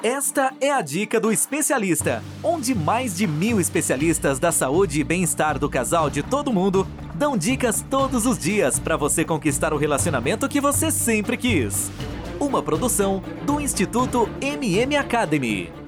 Esta é a dica do especialista, onde mais de mil especialistas da saúde e bem-estar do casal de todo mundo dão dicas todos os dias para você conquistar o relacionamento que você sempre quis. Uma produção do Instituto MM Academy.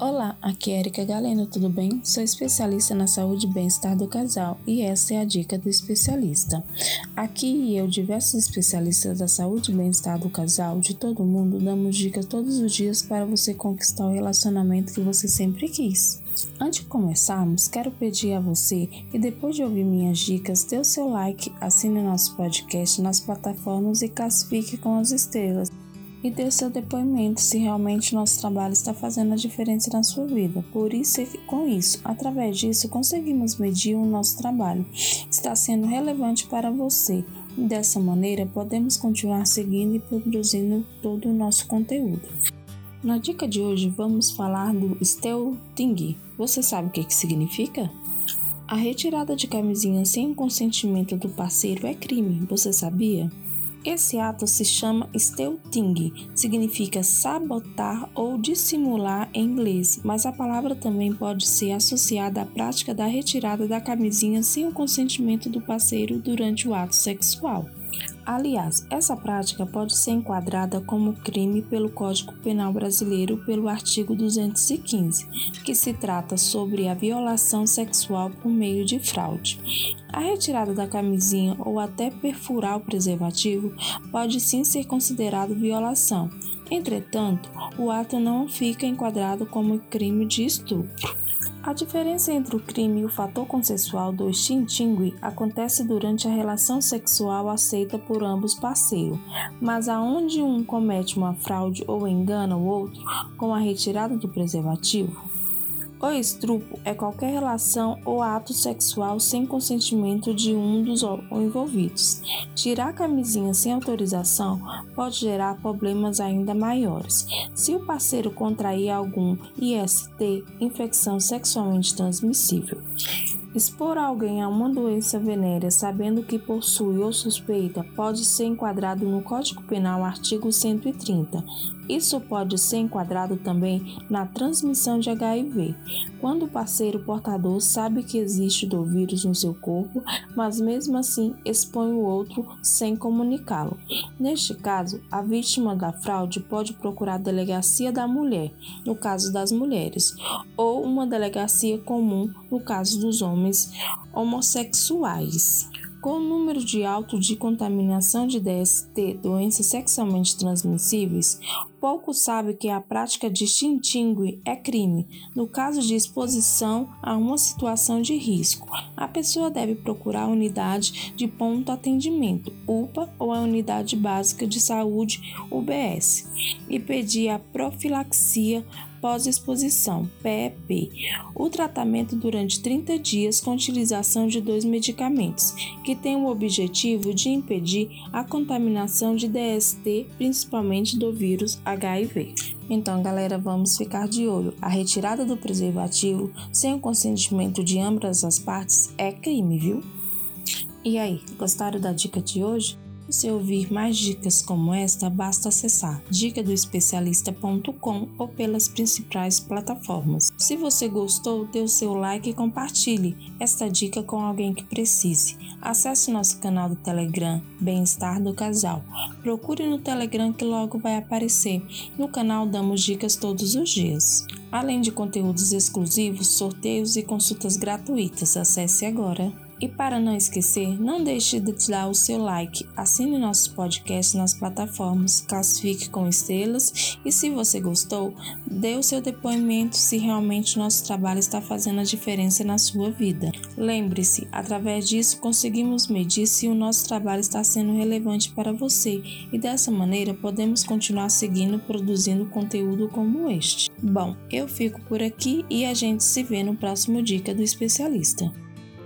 Olá, aqui é Erika Galeno, tudo bem? Sou especialista na saúde e bem-estar do casal e essa é a dica do especialista. Aqui eu, diversos especialistas da saúde e bem-estar do casal de todo mundo, damos dicas todos os dias para você conquistar o relacionamento que você sempre quis. Antes de começarmos, quero pedir a você que depois de ouvir minhas dicas, dê o seu like, assine nosso podcast nas plataformas e classifique com as estrelas e dê seu depoimento se realmente nosso trabalho está fazendo a diferença na sua vida. Por isso, com isso, através disso, conseguimos medir o nosso trabalho está sendo relevante para você. Dessa maneira, podemos continuar seguindo e produzindo todo o nosso conteúdo. Na dica de hoje, vamos falar do Stealthing. Você sabe o que, que significa? A retirada de camisinha sem o consentimento do parceiro é crime, você sabia? Esse ato se chama stealthing, significa sabotar ou dissimular em inglês, mas a palavra também pode ser associada à prática da retirada da camisinha sem o consentimento do parceiro durante o ato sexual. Aliás, essa prática pode ser enquadrada como crime pelo Código Penal Brasileiro pelo artigo 215, que se trata sobre a violação sexual por meio de fraude. A retirada da camisinha ou até perfurar o preservativo pode sim ser considerado violação. Entretanto, o ato não fica enquadrado como crime de estupro. A diferença entre o crime e o fator consensual do extingue acontece durante a relação sexual aceita por ambos parceiros, mas aonde um comete uma fraude ou engana o outro com a retirada do preservativo, o estrupo é qualquer relação ou ato sexual sem consentimento de um dos envolvidos. Tirar a camisinha sem autorização pode gerar problemas ainda maiores. Se o parceiro contrair algum IST, infecção sexualmente transmissível, Expor alguém a uma doença venérea sabendo que possui ou suspeita pode ser enquadrado no Código Penal artigo 130. Isso pode ser enquadrado também na transmissão de HIV, quando o parceiro portador sabe que existe do vírus no seu corpo, mas mesmo assim expõe o outro sem comunicá-lo. Neste caso, a vítima da fraude pode procurar a delegacia da mulher, no caso das mulheres, ou uma delegacia comum, no caso dos homens homossexuais. Com o número de alto de contaminação de DST, doenças sexualmente transmissíveis, pouco sabe que a prática de xintingue é crime. No caso de exposição a uma situação de risco, a pessoa deve procurar a unidade de ponto atendimento, UPA ou a unidade básica de saúde, UBS, e pedir a profilaxia pós-exposição, PEP, o tratamento durante 30 dias com utilização de dois medicamentos, que tem o objetivo de impedir a contaminação de DST, principalmente do vírus HIV. Então, galera, vamos ficar de olho. A retirada do preservativo sem o consentimento de ambas as partes é crime, viu? E aí, gostaram da dica de hoje? Se ouvir mais dicas como esta, basta acessar dicadoespecialista.com ou pelas principais plataformas. Se você gostou, dê o seu like e compartilhe esta dica com alguém que precise. Acesse nosso canal do Telegram, Bem-Estar do Casal. Procure no Telegram que logo vai aparecer. No canal damos dicas todos os dias. Além de conteúdos exclusivos, sorteios e consultas gratuitas. Acesse agora. E para não esquecer, não deixe de dar o seu like, assine nossos podcasts nas plataformas, classifique com estrelas e se você gostou, dê o seu depoimento se realmente nosso trabalho está fazendo a diferença na sua vida. Lembre-se, através disso conseguimos medir se o nosso trabalho está sendo relevante para você e dessa maneira podemos continuar seguindo produzindo conteúdo como este. Bom, eu fico por aqui e a gente se vê no próximo Dica do Especialista.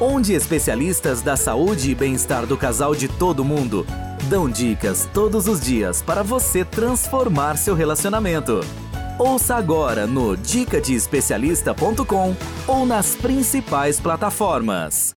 onde especialistas da saúde e bem-estar do casal de todo mundo dão dicas todos os dias para você transformar seu relacionamento. Ouça agora no dicadeespecialista.com ou nas principais plataformas.